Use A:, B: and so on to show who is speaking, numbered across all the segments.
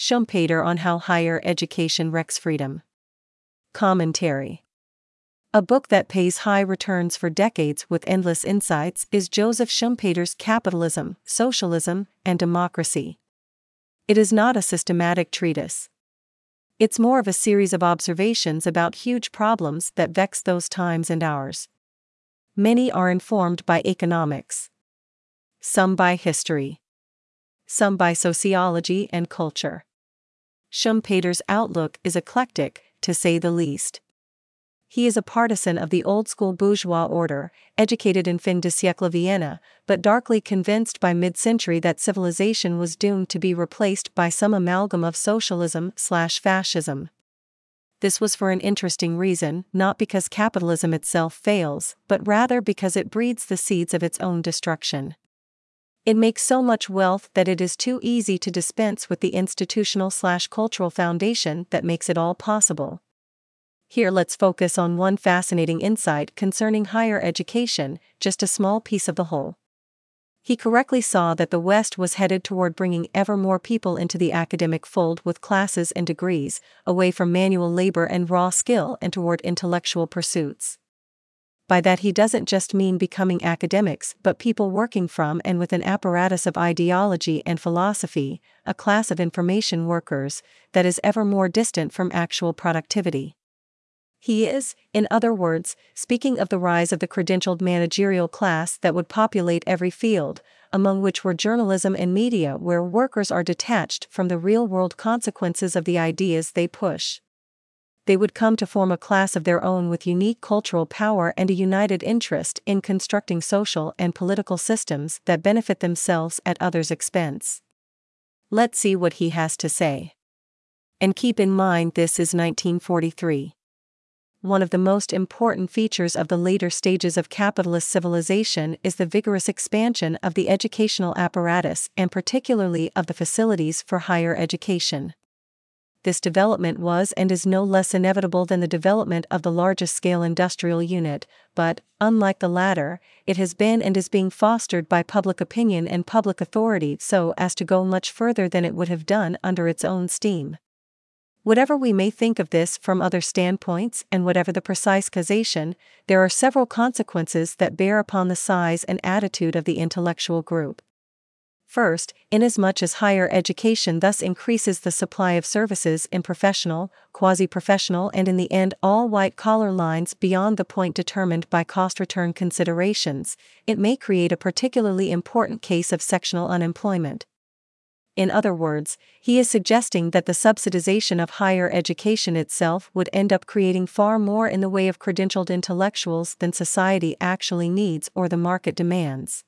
A: Schumpeter on How Higher Education Wrecks Freedom. Commentary A book that pays high returns for decades with endless insights is Joseph Schumpeter's Capitalism, Socialism, and Democracy. It is not a systematic treatise. It's more of a series of observations about huge problems that vex those times and ours. Many are informed by economics, some by history, some by sociology and culture. Schumpeter's outlook is eclectic, to say the least. He is a partisan of the old school bourgeois order, educated in fin de siècle Vienna, but darkly convinced by mid century that civilization was doomed to be replaced by some amalgam of socialism slash fascism. This was for an interesting reason, not because capitalism itself fails, but rather because it breeds the seeds of its own destruction. It makes so much wealth that it is too easy to dispense with the institutional slash cultural foundation that makes it all possible. Here let's focus on one fascinating insight concerning higher education, just a small piece of the whole. He correctly saw that the West was headed toward bringing ever more people into the academic fold with classes and degrees, away from manual labor and raw skill and toward intellectual pursuits by that he doesn't just mean becoming academics but people working from and with an apparatus of ideology and philosophy, a class of information workers that is ever more distant from actual productivity. He is, in other words, speaking of the rise of the credentialed managerial class that would populate every field, among which were journalism and media, where workers are detached from the real world consequences of the ideas they push they would come to form a class of their own with unique cultural power and a united interest in constructing social and political systems that benefit themselves at others' expense. Let's see what he has to say. And keep in mind this is 1943. One of the most important features of the later stages of capitalist civilization is the vigorous expansion of the educational apparatus and particularly of the facilities for higher education this development was and is no less inevitable than the development of the largest scale industrial unit, but, unlike the latter, it has been and is being fostered by public opinion and public authority so as to go much further than it would have done under its own steam. Whatever we may think of this from other standpoints and whatever the precise causation, there are several consequences that bear upon the size and attitude of the intellectual group. First, inasmuch as higher education thus increases the supply of services in professional, quasi professional, and in the end all white collar lines beyond the point determined by cost return considerations, it may create a particularly important case of sectional unemployment. In other words, he is suggesting that the subsidization of higher education itself would end up creating far more in the way of credentialed intellectuals than society actually needs or the market demands.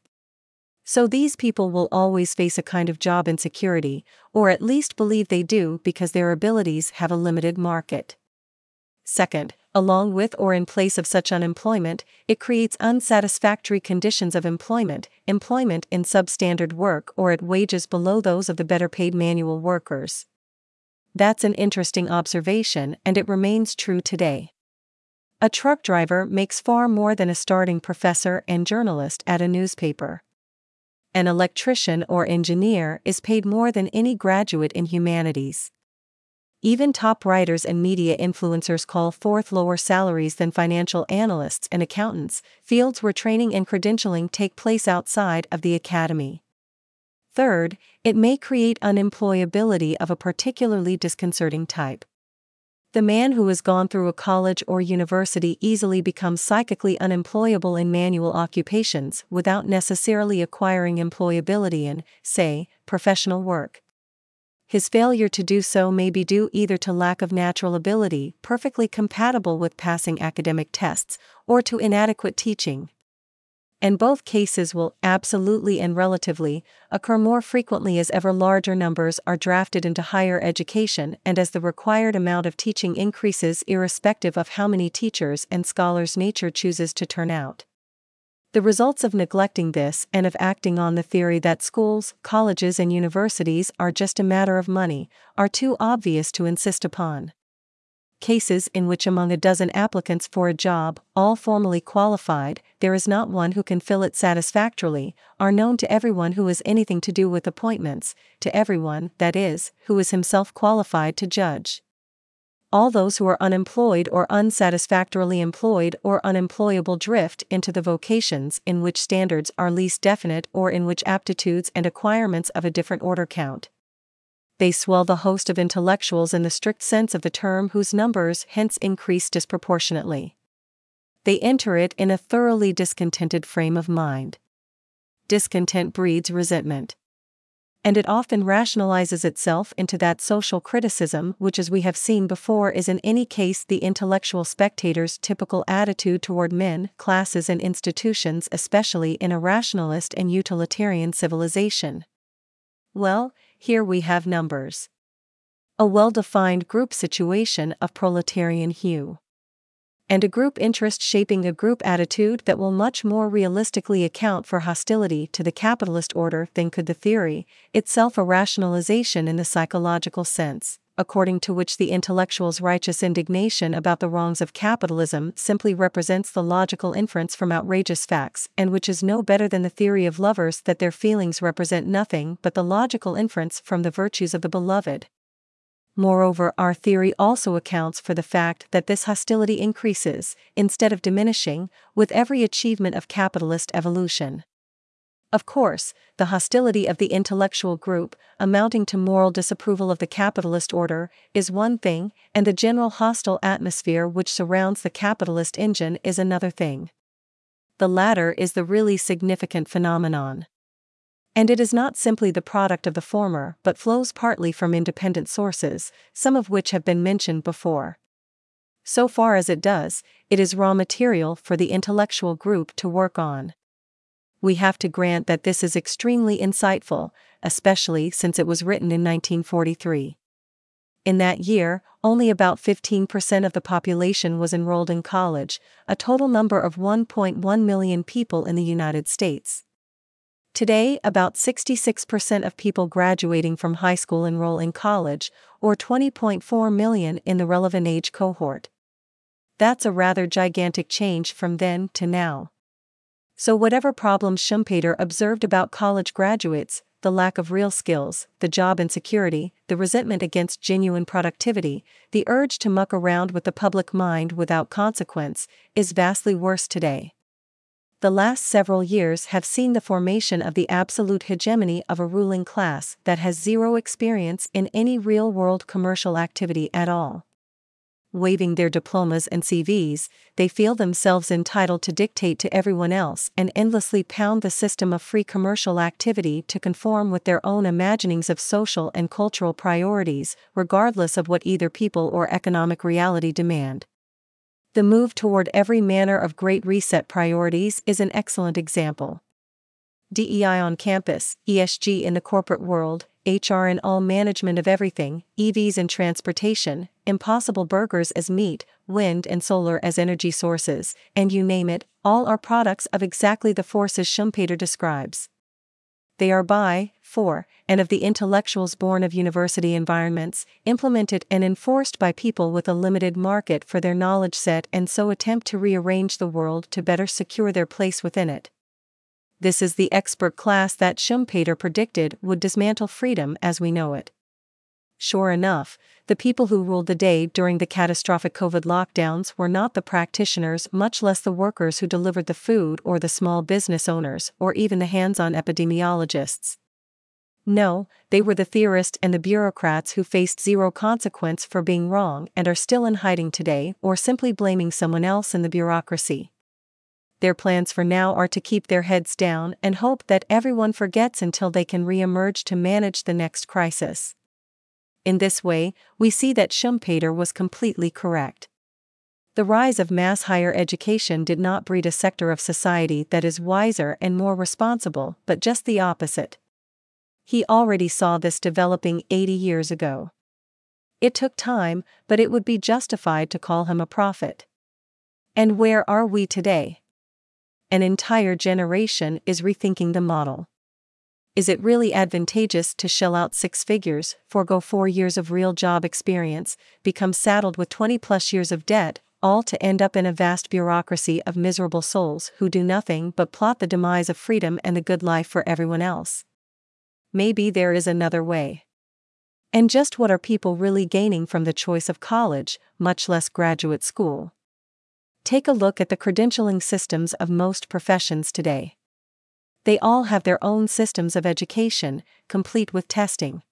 A: So these people will always face a kind of job insecurity, or at least believe they do because their abilities have a limited market. Second, along with or in place of such unemployment, it creates unsatisfactory conditions of employment, employment in substandard work or at wages below those of the better paid manual workers. That's an interesting observation, and it remains true today. A truck driver makes far more than a starting professor and journalist at a newspaper an electrician or engineer is paid more than any graduate in humanities. Even top writers and media influencers call forth lower salaries than financial analysts and accountants, fields where training and credentialing take place outside of the academy. Third, it may create unemployability of a particularly disconcerting type. The man who has gone through a college or university easily becomes psychically unemployable in manual occupations without necessarily acquiring employability in, say, professional work. His failure to do so may be due either to lack of natural ability, perfectly compatible with passing academic tests, or to inadequate teaching, and both cases will absolutely and relatively occur more frequently as ever larger numbers are drafted into higher education and as the required amount of teaching increases irrespective of how many teachers and scholars nature chooses to turn out. The results of neglecting this and of acting on the theory that schools, colleges, and universities are just a matter of money are too obvious to insist upon. Cases in which among a dozen applicants for a job, all formally qualified, there is not one who can fill it satisfactorily, are known to everyone who has anything to do with appointments, to everyone, that is, who is himself qualified to judge. All those who are unemployed or unsatisfactorily employed or unemployable drift into the vocations in which standards are least definite or in which aptitudes and acquirements of a different order count they swell the host of intellectuals in the strict sense of the term whose numbers hence increase disproportionately. They enter it in a thoroughly discontented frame of mind. Discontent breeds resentment. And it often rationalizes itself into that social criticism which, as we have seen before, is in any case the intellectual spectator's typical attitude toward men, classes, and institutions, especially in a rationalist and utilitarian civilization. Well, here we have numbers. A well defined group situation of proletarian hue. And a group interest shaping a group attitude that will much more realistically account for hostility to the capitalist order than could the theory, itself a rationalization in the psychological sense according to which the intellectual's righteous indignation about the wrongs of capitalism simply represents the logical inference from outrageous facts, and which is no better than the theory of lovers that their feelings represent nothing but the logical inference from the virtues of the beloved. Moreover, our theory also accounts for the fact that this hostility increases, instead of diminishing, with every achievement of capitalist evolution. Of course, the hostility of the intellectual group, amounting to moral disapproval of the capitalist order, is one thing, and the general hostile atmosphere which surrounds the capitalist engine is another thing. The latter is the really significant phenomenon. And it is not simply the product of the former, but flows partly from independent sources, some of which have been mentioned before. So far as it does, it is raw material for the intellectual group to work on we have to grant that this is extremely insightful, especially since it was written in 1943. In that year, only about 15% of the population was enrolled in college, a total number of 1.1 million people in the United States. Today, about 66% of people graduating from high school enroll in college, or 20.4 million in the relevant age cohort. That's a rather gigantic change from then to now. So, whatever problems Schumpeter observed about college graduates, the lack of real skills, the job insecurity, the resentment against genuine productivity, the urge to muck around with the public mind without consequence, is vastly worse today. The last several years have seen the formation of the absolute hegemony of a ruling class that has zero experience in any real world commercial activity at all waving their diplomas and CVs, they feel themselves entitled to dictate to everyone else and endlessly pound the system of free commercial activity to conform with their own imaginings of social and cultural priorities, regardless of what either people or economic reality demand. The move toward every manner of Great Reset priorities is an excellent example. DEI on campus, ESG in the corporate world, HR in all management of everything, EVs and transportation, impossible burgers as meat, wind and solar as energy sources, and you name it, all are products of exactly the forces Schumpeter describes. They are by, for, and of the intellectuals born of university environments, implemented and enforced by people with a limited market for their knowledge set and so attempt to rearrange the world to better secure their place within it this is the expert class that Schumpeter predicted would dismantle freedom as we know it. Sure enough, the people who ruled the day during the catastrophic COVID lockdowns were not the practitioners, much less the workers who delivered the food or the small business owners or even the hands on epidemiologists. No, they were the theorists and the bureaucrats who faced zero consequence for being wrong and are still in hiding today or simply blaming someone else in the bureaucracy their plans for now are to keep their heads down and hope that everyone forgets until they can re emerge to manage the next crisis. In this way, we see that Schumpeter was completely correct. The rise of mass higher education did not breed a sector of society that is wiser and more responsible, but just the opposite. He already saw this developing 80 years ago. It took time, but it would be justified to call him a prophet. And where are we today? An entire generation is rethinking the model. Is it really advantageous to shell out six figures, forego four years of real job experience, become saddled with 20 plus years of debt, all to end up in a vast bureaucracy of miserable souls who do nothing but plot the demise of freedom and the good life for everyone else? Maybe there is another way. And just what are people really gaining from the choice of college, much less graduate school? Take a look at the credentialing systems of most professions today. They all have their own systems of education, complete with testing.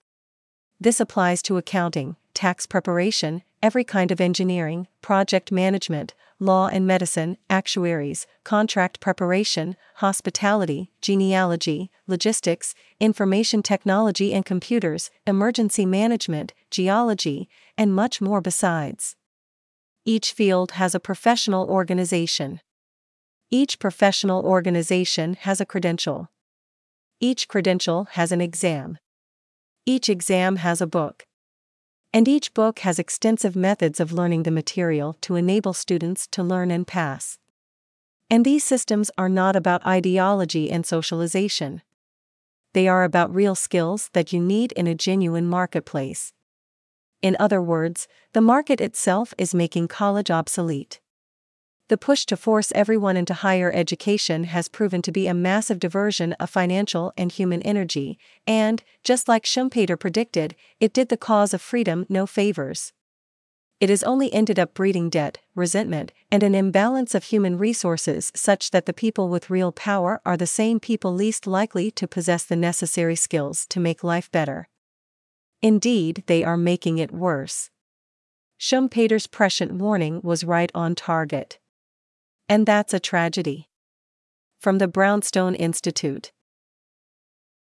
A: This applies to accounting, tax preparation, every kind of engineering, project management, law and medicine, actuaries, contract preparation, hospitality, genealogy, logistics, information technology and computers, emergency management, geology, and much more besides. Each field has a professional organization. Each professional organization has a credential. Each credential has an exam. Each exam has a book. And each book has extensive methods of learning the material to enable students to learn and pass. And these systems are not about ideology and socialization. They are about real skills that you need in a genuine marketplace. In other words, the market itself is making college obsolete. The push to force everyone into higher education has proven to be a massive diversion of financial and human energy, and, just like Schumpeter predicted, it did the cause of freedom no favors. It has only ended up breeding debt, resentment, and an imbalance of human resources such that the people with real power are the same people least likely to possess the necessary skills to make life better. Indeed, they are making it worse. Schumpeter's prescient warning was right on target. And that's a tragedy. From the Brownstone Institute.